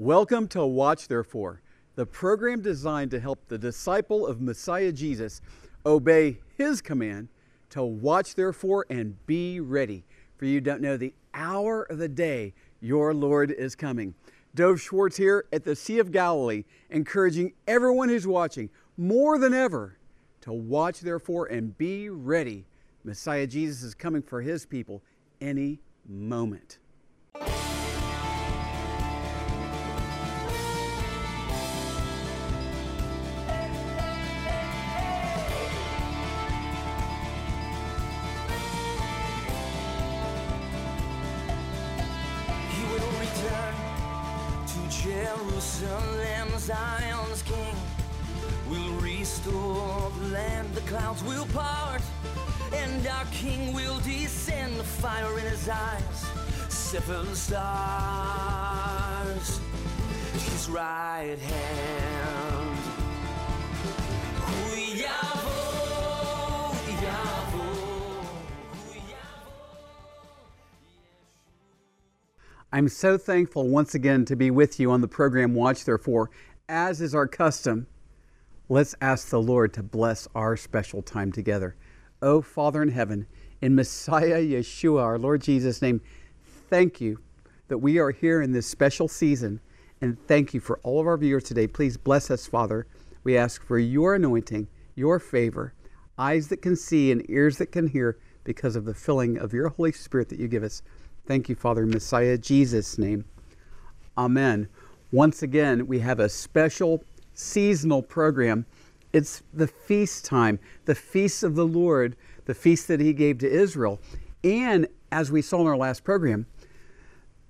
Welcome to Watch Therefore, the program designed to help the disciple of Messiah Jesus obey his command to watch therefore and be ready. For you don't know the hour of the day your Lord is coming. Dov Schwartz here at the Sea of Galilee, encouraging everyone who's watching more than ever to watch therefore and be ready. Messiah Jesus is coming for his people any moment. Zion's King will restore the land, the clouds will part, and our King will descend, the fire in his eyes, seven stars, his right hand. I'm so thankful once again to be with you on the program Watch Therefore. As is our custom, let's ask the Lord to bless our special time together. Oh, Father in heaven, in Messiah Yeshua, our Lord Jesus' name, thank you that we are here in this special season. And thank you for all of our viewers today. Please bless us, Father. We ask for your anointing, your favor, eyes that can see and ears that can hear because of the filling of your Holy Spirit that you give us. Thank you, Father, Messiah Jesus' name. Amen. Once again, we have a special seasonal program. It's the feast time, the feast of the Lord, the feast that He gave to Israel. And as we saw in our last program,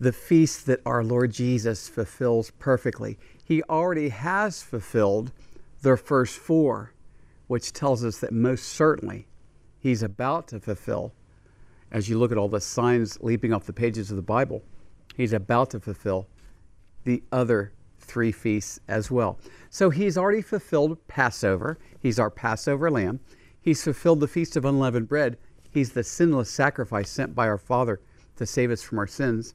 the feast that our Lord Jesus fulfills perfectly. He already has fulfilled the first four, which tells us that most certainly He's about to fulfill as you look at all the signs leaping off the pages of the Bible, he's about to fulfill the other three feasts as well. So he's already fulfilled Passover. He's our Passover lamb. He's fulfilled the Feast of Unleavened Bread. He's the sinless sacrifice sent by our Father to save us from our sins.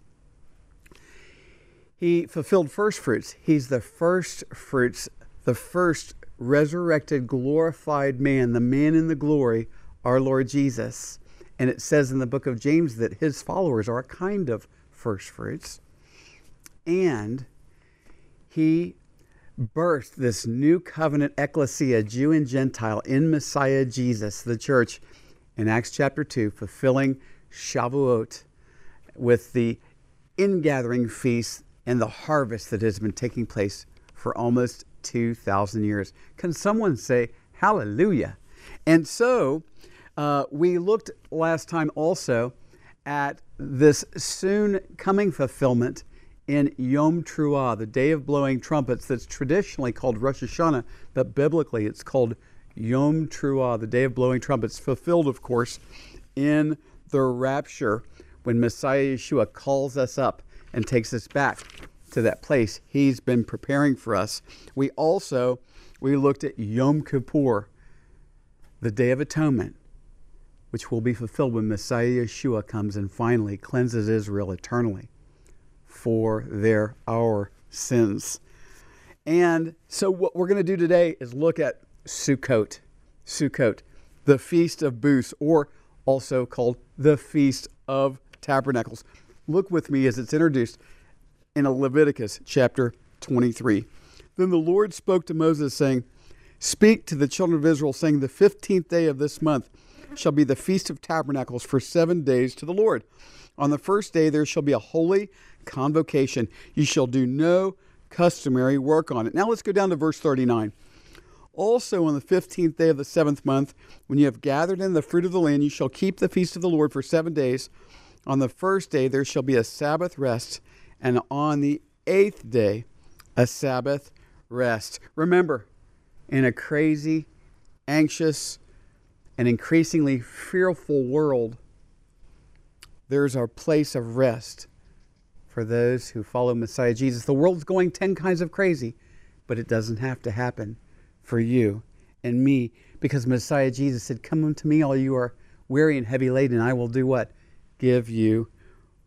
He fulfilled first fruits. He's the first fruits, the first resurrected, glorified man, the man in the glory, our Lord Jesus. And it says in the book of James that his followers are a kind of first fruits. And he birthed this new covenant ecclesia, Jew and Gentile, in Messiah Jesus, the church, in Acts chapter 2, fulfilling Shavuot with the ingathering feast and the harvest that has been taking place for almost 2,000 years. Can someone say hallelujah? And so, uh, we looked last time also at this soon coming fulfillment in Yom Teruah, the day of blowing trumpets, that's traditionally called Rosh Hashanah, but biblically it's called Yom Teruah, the day of blowing trumpets, fulfilled, of course, in the rapture when Messiah Yeshua calls us up and takes us back to that place he's been preparing for us. We also we looked at Yom Kippur, the day of atonement which will be fulfilled when Messiah Yeshua comes and finally cleanses Israel eternally for their our sins. And so what we're going to do today is look at Sukkot, Sukkot, the Feast of Booths, or also called the Feast of Tabernacles. Look with me as it's introduced in Leviticus chapter 23. Then the Lord spoke to Moses, saying, Speak to the children of Israel, saying, The 15th day of this month shall be the Feast of Tabernacles for seven days to the Lord. On the first day there shall be a holy convocation. You shall do no customary work on it. Now let's go down to verse 39. Also, on the fifteenth day of the seventh month, when you have gathered in the fruit of the land, you shall keep the feast of the Lord for seven days. On the first day there shall be a Sabbath rest, and on the eighth day a Sabbath rest. Remember, in a crazy, anxious, an increasingly fearful world, there's a place of rest for those who follow Messiah Jesus. The world's going 10 kinds of crazy, but it doesn't have to happen for you and me because Messiah Jesus said, Come unto me, all you are weary and heavy laden, and I will do what? Give you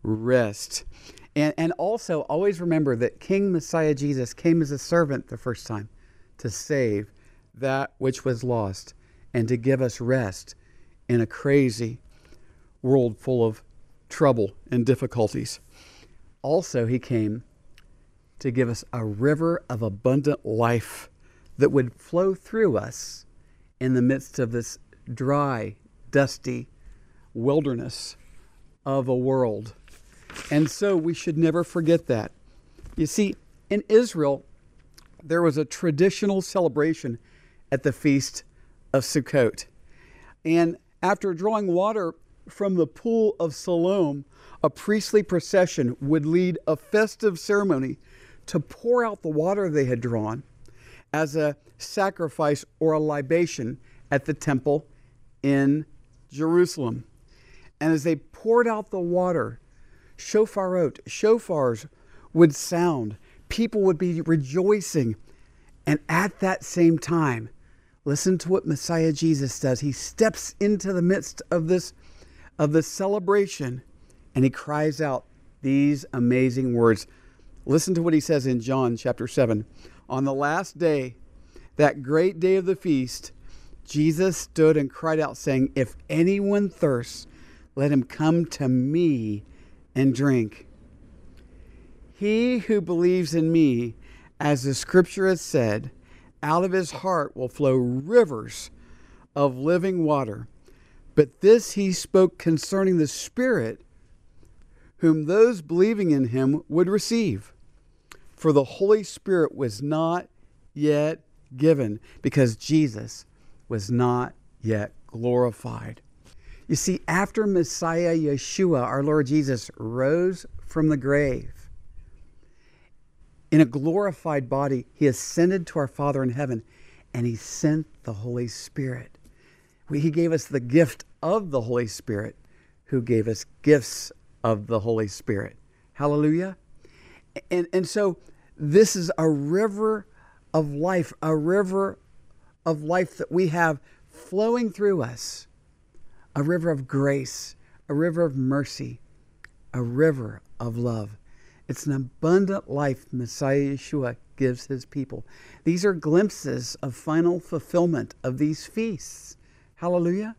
rest. And, and also, always remember that King Messiah Jesus came as a servant the first time to save that which was lost and to give us rest in a crazy world full of trouble and difficulties. Also, he came to give us a river of abundant life that would flow through us in the midst of this dry, dusty wilderness of a world. And so we should never forget that. You see, in Israel, there was a traditional celebration at the feast of Sukkot. And after drawing water from the pool of Siloam, a priestly procession would lead a festive ceremony to pour out the water they had drawn as a sacrifice or a libation at the temple in Jerusalem. And as they poured out the water, shofarot, shofars would sound. People would be rejoicing. And at that same time, listen to what Messiah Jesus does. He steps into the midst of this of the celebration and he cries out these amazing words. Listen to what he says in John chapter 7. On the last day, that great day of the feast, Jesus stood and cried out, saying, If anyone thirsts, let him come to me and drink. He who believes in me, as the scripture has said, out of his heart will flow rivers of living water. But this he spoke concerning the Spirit, whom those believing in him would receive. For the Holy Spirit was not yet given, because Jesus was not yet glorified. You see, after Messiah Yeshua, our Lord Jesus, rose from the grave in a glorified body, he ascended to our Father in heaven and he sent the Holy Spirit. He gave us the gift of the Holy Spirit, who gave us gifts of the Holy Spirit. Hallelujah. And, and so this is a river of life, a river of life that we have flowing through us a river of grace, a river of mercy, a river of love. It's an abundant life Messiah Yeshua gives his people. These are glimpses of final fulfillment of these feasts. Hallelujah.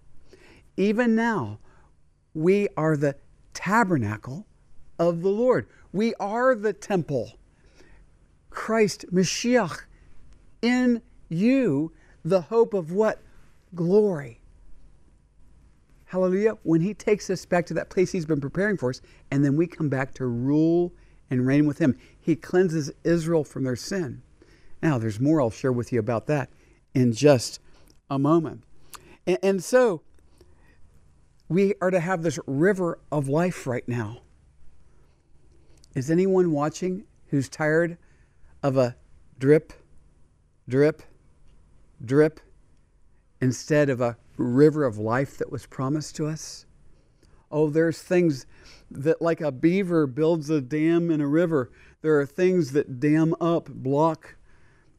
Even now, we are the tabernacle of the Lord. We are the temple. Christ, Mashiach, in you, the hope of what? Glory. Hallelujah. When He takes us back to that place He's been preparing for us, and then we come back to rule and reign with Him, He cleanses Israel from their sin. Now, there's more I'll share with you about that in just a moment. And, and so, we are to have this river of life right now. Is anyone watching who's tired of a drip, drip, drip instead of a river of life that was promised to us? Oh, there's things that, like a beaver builds a dam in a river, there are things that dam up, block,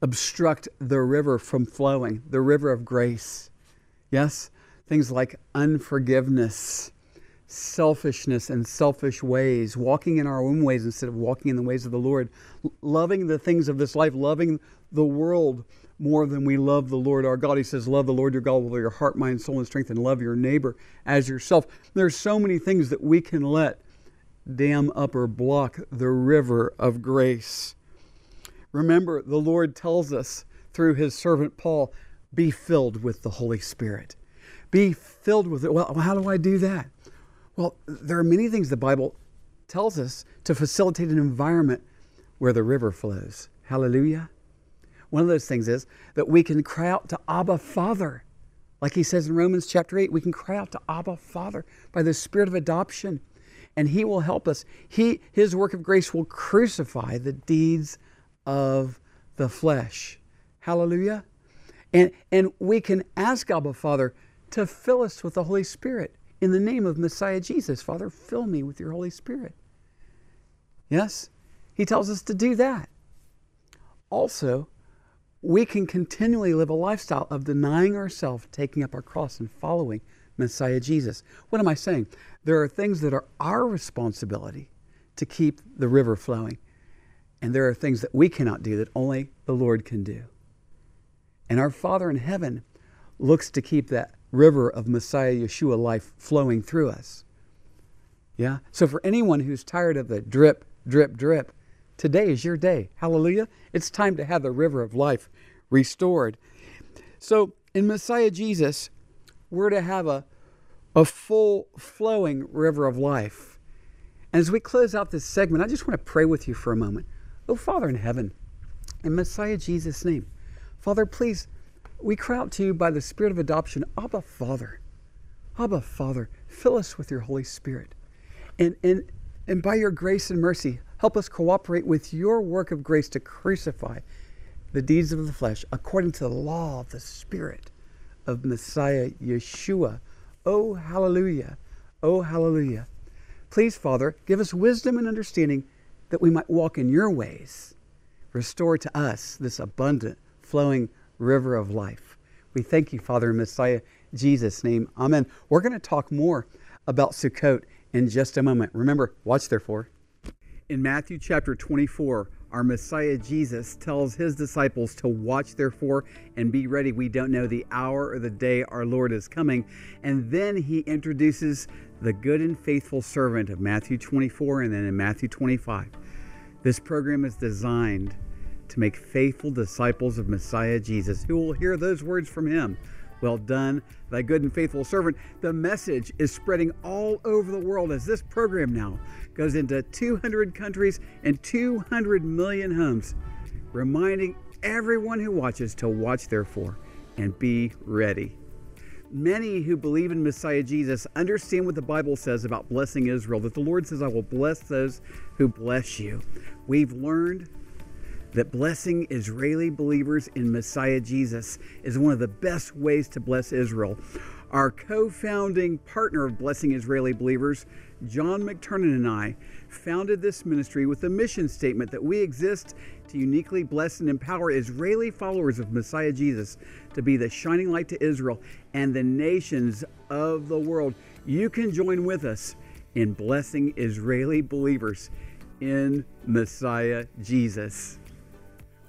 obstruct the river from flowing, the river of grace. Yes? Things like unforgiveness, selfishness, and selfish ways, walking in our own ways instead of walking in the ways of the Lord, loving the things of this life, loving the world more than we love the Lord our God. He says, Love the Lord your God with all your heart, mind, soul, and strength, and love your neighbor as yourself. There's so many things that we can let dam up or block the river of grace. Remember, the Lord tells us through his servant Paul, be filled with the Holy Spirit. Be filled with it. Well, how do I do that? Well, there are many things the Bible tells us to facilitate an environment where the river flows. Hallelujah. One of those things is that we can cry out to Abba Father. Like he says in Romans chapter 8, we can cry out to Abba Father by the spirit of adoption, and he will help us. He, his work of grace will crucify the deeds of the flesh. Hallelujah. And, and we can ask Abba Father to fill us with the Holy Spirit in the name of Messiah Jesus. Father, fill me with your Holy Spirit. Yes? He tells us to do that. Also, we can continually live a lifestyle of denying ourselves, taking up our cross, and following Messiah Jesus. What am I saying? There are things that are our responsibility to keep the river flowing. And there are things that we cannot do that only the Lord can do. And our Father in heaven looks to keep that river of Messiah Yeshua life flowing through us. Yeah? So for anyone who's tired of the drip, drip, drip, today is your day. Hallelujah. It's time to have the river of life restored. So in Messiah Jesus, we're to have a, a full flowing river of life. And as we close out this segment, I just want to pray with you for a moment. Oh, Father in heaven, in Messiah Jesus' name, Father, please, we cry out to you by the Spirit of adoption, Abba, Father. Abba, Father, fill us with your Holy Spirit. And, and, and by your grace and mercy, help us cooperate with your work of grace to crucify the deeds of the flesh according to the law of the Spirit of Messiah Yeshua. Oh, hallelujah. Oh, hallelujah. Please, Father, give us wisdom and understanding that we might walk in your ways. Restore to us this abundant, flowing river of life. We thank you, Father, in Messiah Jesus' name. Amen. We're going to talk more about Sukkot in just a moment. Remember, watch therefore. In Matthew chapter 24, our Messiah Jesus tells his disciples to watch therefore and be ready. We don't know the hour or the day our Lord is coming. And then he introduces the good and faithful servant of Matthew 24 and then in Matthew 25. This program is designed to make faithful disciples of Messiah Jesus who will hear those words from him. Well done, thy good and faithful servant. The message is spreading all over the world as this program now goes into 200 countries and 200 million homes, reminding everyone who watches to watch, therefore, and be ready. Many who believe in Messiah Jesus understand what the Bible says about blessing Israel, that the Lord says, I will bless those who bless you. We've learned that blessing Israeli believers in Messiah Jesus is one of the best ways to bless Israel. Our co founding partner of Blessing Israeli Believers, John McTernan, and I founded this ministry with the mission statement that we exist to uniquely bless and empower Israeli followers of Messiah Jesus to be the shining light to Israel and the nations of the world. You can join with us in blessing Israeli believers in Messiah Jesus.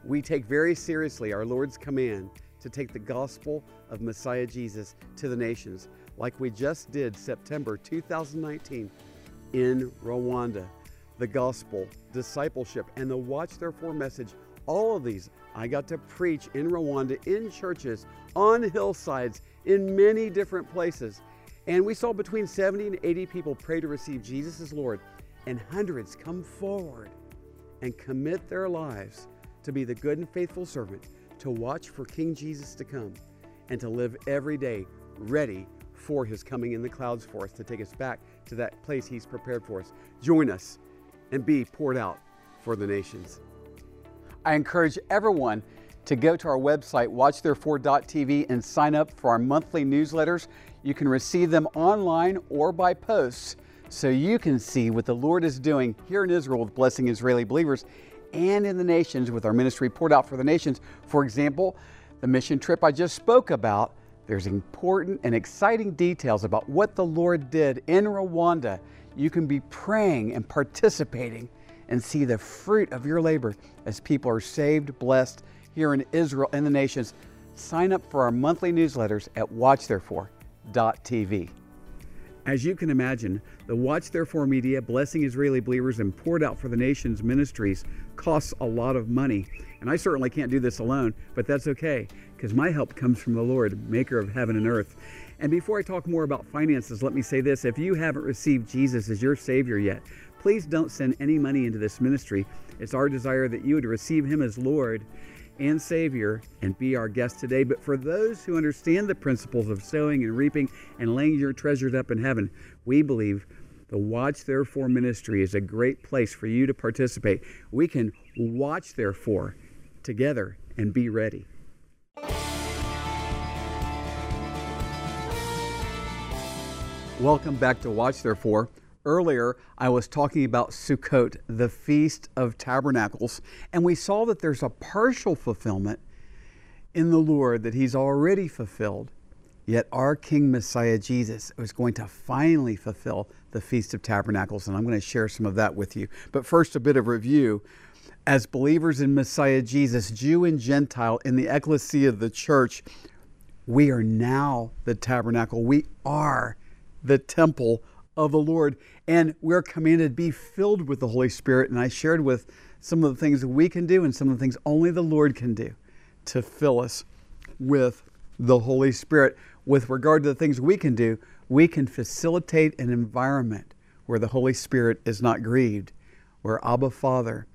We take very seriously our Lord's command to take the gospel of Messiah Jesus to the nations, like we just did September 2019 in Rwanda. The gospel, discipleship, and the Watch Therefore message all of these I got to preach in Rwanda, in churches, on hillsides, in many different places. And we saw between 70 and 80 people pray to receive Jesus as Lord, and hundreds come forward and commit their lives to be the good and faithful servant, to watch for King Jesus to come, and to live every day ready for his coming in the clouds for us to take us back to that place he's prepared for us. Join us and be poured out for the nations. I encourage everyone to go to our website, watchtherefore.tv, and sign up for our monthly newsletters. You can receive them online or by post so you can see what the Lord is doing here in Israel with blessing Israeli believers and in the nations with our ministry poured out for the nations. For example, the mission trip I just spoke about, there's important and exciting details about what the Lord did in Rwanda. You can be praying and participating and see the fruit of your labor as people are saved, blessed here in Israel and the nations. Sign up for our monthly newsletters at watchtherefore.tv. As you can imagine, the Watch Therefore Media, Blessing Israeli Believers, and Poured Out for the Nations ministries costs a lot of money. And I certainly can't do this alone, but that's okay, because my help comes from the Lord, maker of heaven and earth. And before I talk more about finances, let me say this if you haven't received Jesus as your Savior yet, please don't send any money into this ministry. It's our desire that you would receive Him as Lord and Savior and be our guest today. But for those who understand the principles of sowing and reaping and laying your treasures up in heaven, we believe the Watch Therefore ministry is a great place for you to participate. We can watch therefore together and be ready. Welcome back to Watch Therefore. Earlier, I was talking about Sukkot, the Feast of Tabernacles, and we saw that there's a partial fulfillment in the Lord that He's already fulfilled Yet our King Messiah Jesus was going to finally fulfill the Feast of Tabernacles, and I'm going to share some of that with you. But first, a bit of review. As believers in Messiah Jesus, Jew and Gentile, in the ecclesia of the church, we are now the tabernacle. We are the temple of the Lord. And we're commanded to be filled with the Holy Spirit. And I shared with some of the things we can do and some of the things only the Lord can do to fill us with the Holy Spirit. With regard to the things we can do, we can facilitate an environment where the Holy Spirit is not grieved, where Abba Father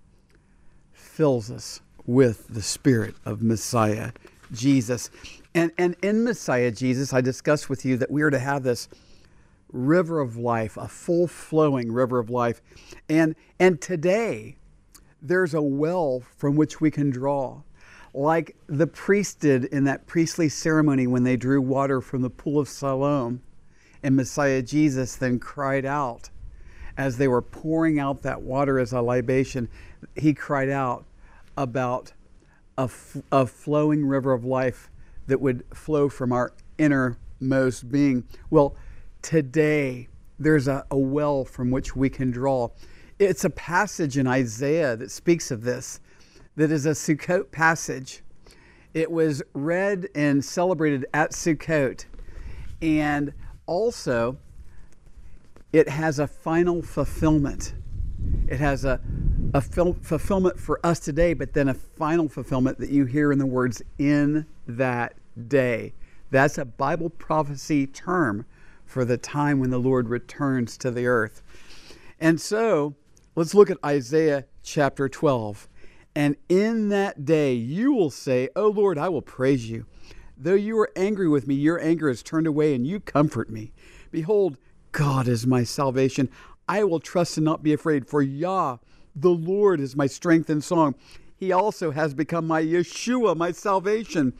fills us with the Spirit of Messiah Jesus. And, and in Messiah Jesus, I discussed with you that we are to have this river of life, a full flowing river of life. And, and today, there's a well from which we can draw. Like the priest did in that priestly ceremony when they drew water from the pool of Siloam. And Messiah Jesus then cried out as they were pouring out that water as a libation. He cried out about a, a flowing river of life that would flow from our innermost being. Well, today there's a, a well from which we can draw. It's a passage in Isaiah that speaks of this, that is a Sukkot passage. It was read and celebrated at Sukkot. And also, it has a final fulfillment. It has a, a fil- fulfillment for us today, but then a final fulfillment that you hear in the words in that day. That's a Bible prophecy term for the time when the Lord returns to the earth. And so, let's look at Isaiah chapter 12. And in that day you will say, O Lord, I will praise you. Though you are angry with me, your anger is turned away, and you comfort me. Behold, God is my salvation. I will trust and not be afraid, for Yah, the Lord, is my strength and song. He also has become my Yeshua, my salvation.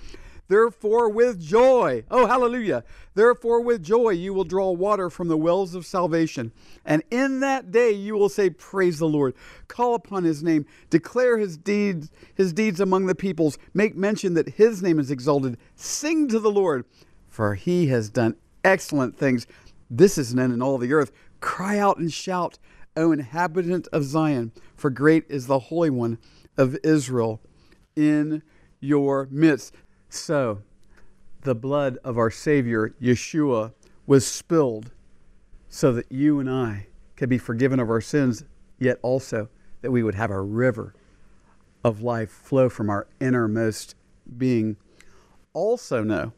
Therefore, with joy, oh, hallelujah. Therefore, with joy, you will draw water from the wells of salvation. And in that day, you will say, Praise the Lord. Call upon his name. Declare his deeds, his deeds among the peoples. Make mention that his name is exalted. Sing to the Lord, for he has done excellent things. This is known in all the earth. Cry out and shout, O inhabitant of Zion, for great is the Holy One of Israel in your midst. So, the blood of our Savior, Yeshua, was spilled so that you and I could be forgiven of our sins, yet also that we would have a river of life flow from our innermost being. Also, know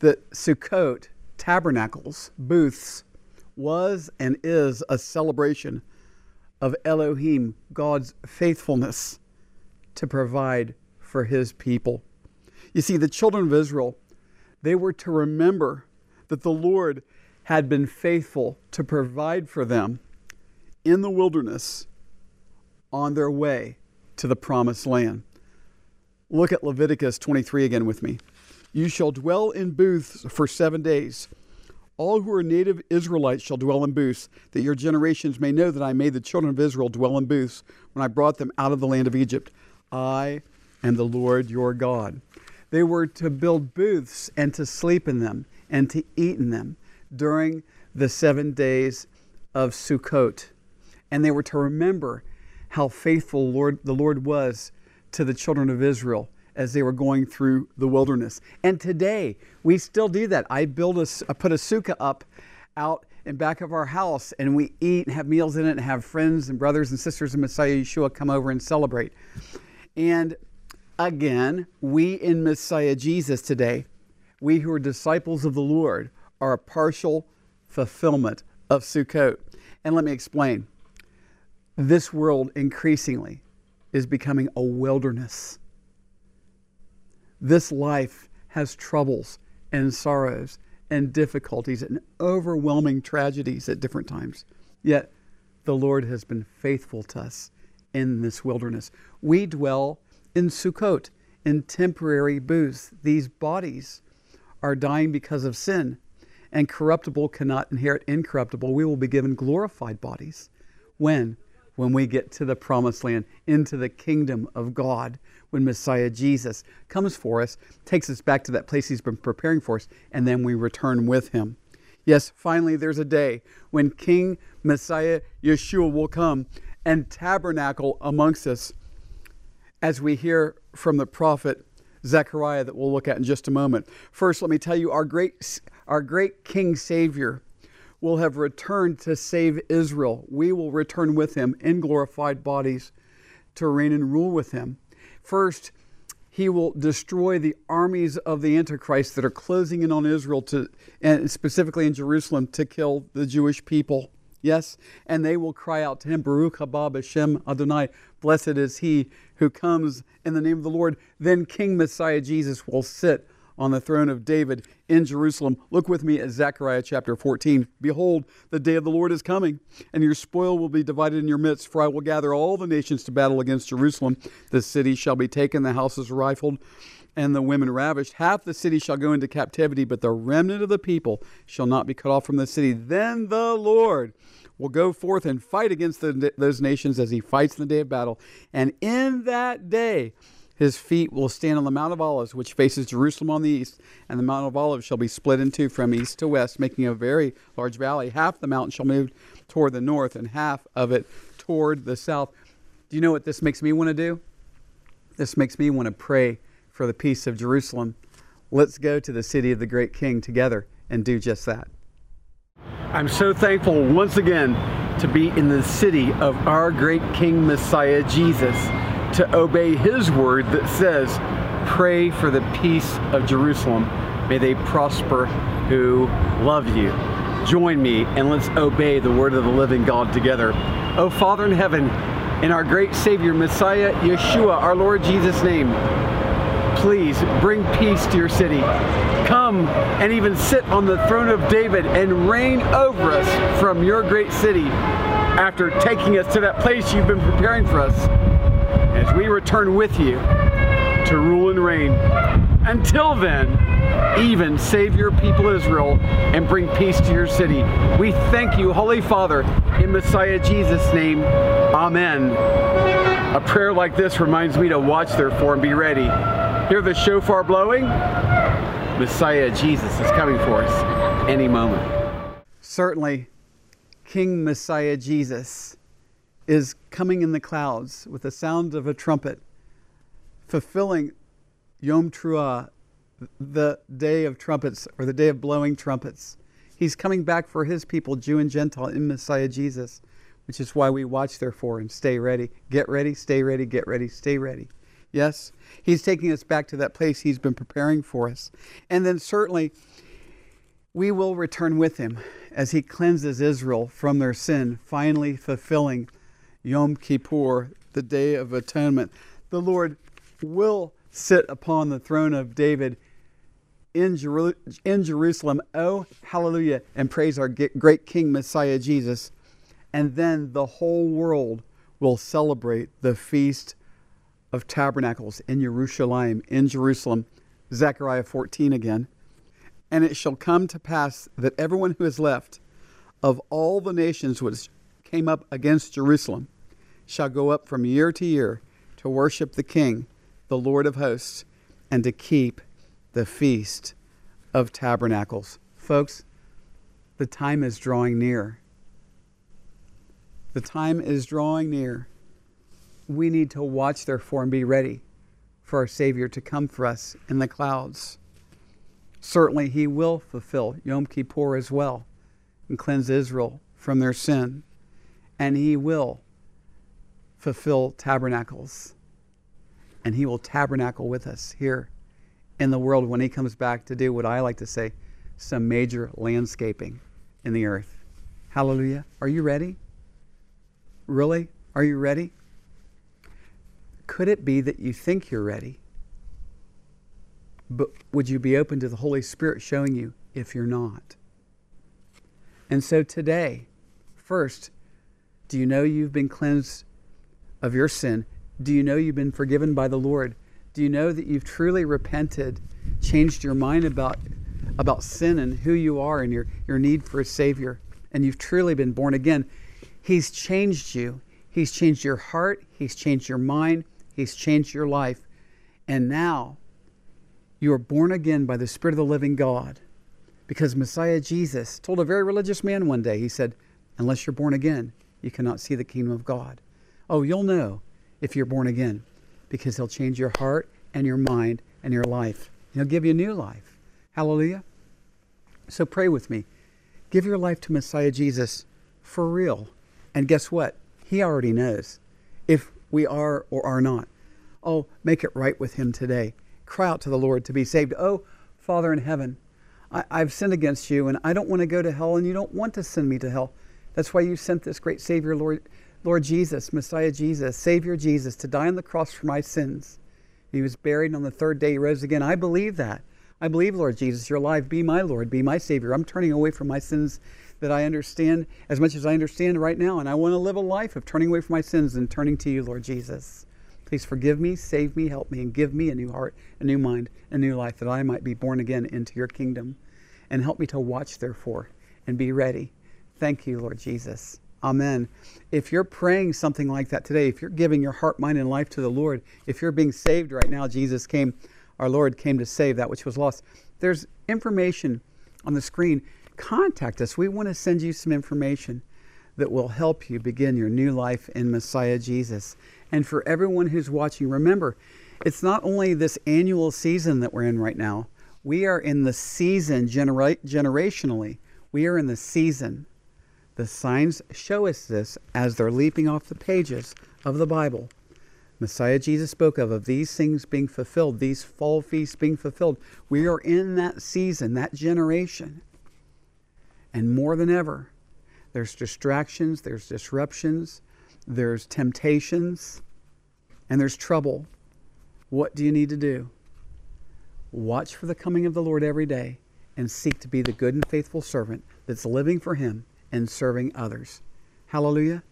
that Sukkot, tabernacles, booths, was and is a celebration of Elohim, God's faithfulness to provide for his people. You see, the children of Israel, they were to remember that the Lord had been faithful to provide for them in the wilderness on their way to the promised land. Look at Leviticus 23 again with me. You shall dwell in booths for seven days. All who are native Israelites shall dwell in booths, that your generations may know that I made the children of Israel dwell in booths when I brought them out of the land of Egypt. I am the Lord your God. They were to build booths and to sleep in them and to eat in them during the seven days of Sukkot. And they were to remember how faithful Lord, the Lord was to the children of Israel as they were going through the wilderness. And today, we still do that. I build a, I put a sukkah up out in back of our house, and we eat and have meals in it, and have friends and brothers and sisters in Messiah Yeshua come over and celebrate. And again, we in Messiah Jesus today, we who are disciples of the Lord, are a partial fulfillment of Sukkot. And let me explain. This world increasingly is becoming a wilderness. This life has troubles and sorrows and difficulties and overwhelming tragedies at different times. Yet the Lord has been faithful to us in this wilderness. We dwell in Sukkot, in temporary booths. These bodies are dying because of sin, and corruptible cannot inherit incorruptible. We will be given glorified bodies when when we get to the promised land, into the kingdom of God, when Messiah Jesus comes for us, takes us back to that place he's been preparing for us, and then we return with him. Yes, finally, there's a day when King Messiah Yeshua will come and tabernacle amongst us, as we hear from the prophet Zechariah that we'll look at in just a moment. First, let me tell you, our great, our great King Savior will have returned to save Israel. We will return with him in glorified bodies to reign and rule with him. First, he will destroy the armies of the Antichrist that are closing in on Israel to, and specifically in Jerusalem to kill the Jewish people. Yes, and they will cry out to him, Baruch haba b'shem Adonai, blessed is he who comes in the name of the Lord. Then King Messiah Jesus will sit on the throne of David in Jerusalem. Look with me at Zechariah chapter 14. Behold, the day of the Lord is coming, and your spoil will be divided in your midst, for I will gather all the nations to battle against Jerusalem. The city shall be taken, the houses rifled, and the women ravished. Half the city shall go into captivity, but the remnant of the people shall not be cut off from the city. Then the Lord will go forth and fight against the, those nations as he fights in the day of battle. And in that day, his feet will stand on the Mount of Olives, which faces Jerusalem on the east, and the Mount of Olives shall be split in two from east to west, making a very large valley. Half the mountain shall move toward the north, and half of it toward the south. Do you know what this makes me want to do? This makes me want to pray for the peace of Jerusalem. Let's go to the city of the great king together and do just that. I'm so thankful once again to be in the city of our great King Messiah Jesus to obey his word that says, Pray for the peace of Jerusalem. May they prosper who love you. Join me and let's obey the word of the living God together. Oh, Father in heaven, in our great Savior, Messiah Yeshua, our Lord Jesus' name, please bring peace to your city. Come and even sit on the throne of David and reign over us from your great city after taking us to that place you've been preparing for us as we return with you to rule and reign. Until then, even save your people Israel and bring peace to your city. We thank you, Holy Father, in Messiah Jesus' name. Amen. A prayer like this reminds me to watch, therefore, and be ready. Hear the shofar blowing? Messiah Jesus is coming for us any moment. Certainly, King Messiah Jesus is coming in the clouds with the sound of a trumpet, fulfilling Yom Teruah, the day of trumpets or the day of blowing trumpets. He's coming back for his people, Jew and Gentile, in Messiah Jesus, which is why we watch, therefore, and stay ready. Get ready, stay ready, get ready, stay ready. Yes? He's taking us back to that place he's been preparing for us. And then certainly, we will return with him as he cleanses Israel from their sin, finally fulfilling Yom Kippur, the Day of Atonement. The Lord will sit upon the throne of David in, in Jerusalem. Oh, hallelujah, and praise our great King Messiah Jesus. And then the whole world will celebrate the Feast of Tabernacles in Jerusalem, in Jerusalem. Zechariah 14 again. And it shall come to pass that everyone who is left of all the nations which came up against Jerusalem shall go up from year to year to worship the King, the Lord of hosts, and to keep the feast of tabernacles. Folks, the time is drawing near. The time is drawing near. We need to watch, therefore, and be ready for our Savior to come for us in the clouds. Certainly, He will fulfill Yom Kippur as well and cleanse Israel from their sin. And He will fulfill tabernacles. And He will tabernacle with us here in the world when He comes back to do what I like to say some major landscaping in the earth. Hallelujah. Are you ready? Really? Are you ready? Could it be that you think you're ready? But would you be open to the Holy Spirit showing you if you're not? And so today, first, do you know you've been cleansed of your sin? Do you know you've been forgiven by the Lord? Do you know that you've truly repented, changed your mind about, about sin and who you are and your, your need for a Savior? And you've truly been born again. He's changed you. He's changed your heart, He's changed your mind, He's changed your life. And now you are born again by the Spirit of the living God. Because Messiah Jesus told a very religious man one day, He said, Unless you're born again, you cannot see the kingdom of God. Oh, you'll know if you're born again because He'll change your heart and your mind and your life. He'll give you a new life. Hallelujah. So pray with me. Give your life to Messiah Jesus for real. And guess what? He already knows we are or are not. Oh, make it right with Him today. Cry out to the Lord to be saved. Oh, Father in heaven, I, have sinned against you and I don't want to go to hell and you don't want to send me to hell. That's why you sent this great Savior, Lord, Lord Jesus, Messiah Jesus, Savior Jesus, to die on the cross for my sins. He was buried and on the third day he rose again. I believe that. I believe, Lord Jesus, you're alive. Be my Lord, be my Savior. I'm turning away from my sins that I understand as much as I understand right now, and I want to live a life of turning away from my sins and turning to you, Lord Jesus. Please forgive me, save me, help me, and give me a new heart, a new mind, a new life, that I might be born again into your kingdom. And help me to watch, therefore, and be ready. Thank you, Lord Jesus. Amen. If you're praying something like that today, if you're giving your heart, mind, and life to the Lord, if you're being saved right now, Jesus came our Lord came to save that which was lost. There's information on the screen. Contact us. We want to send you some information that will help you begin your new life in Messiah Jesus. And for everyone who's watching, remember, it's not only this annual season that we're in right now, we are in the season genera- generationally. We are in the season. The signs show us this as they're leaping off the pages of the Bible. Messiah Jesus spoke of, of these things being fulfilled, these fall feasts being fulfilled. We are in that season, that generation. And more than ever, there's distractions, there's disruptions, there's temptations, and there's trouble. What do you need to do? Watch for the coming of the Lord every day and seek to be the good and faithful servant that's living for Him and serving others. Hallelujah.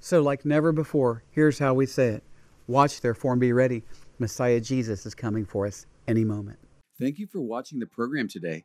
So, like never before, here's how we say it Watch, therefore, and be ready. Messiah Jesus is coming for us any moment. Thank you for watching the program today.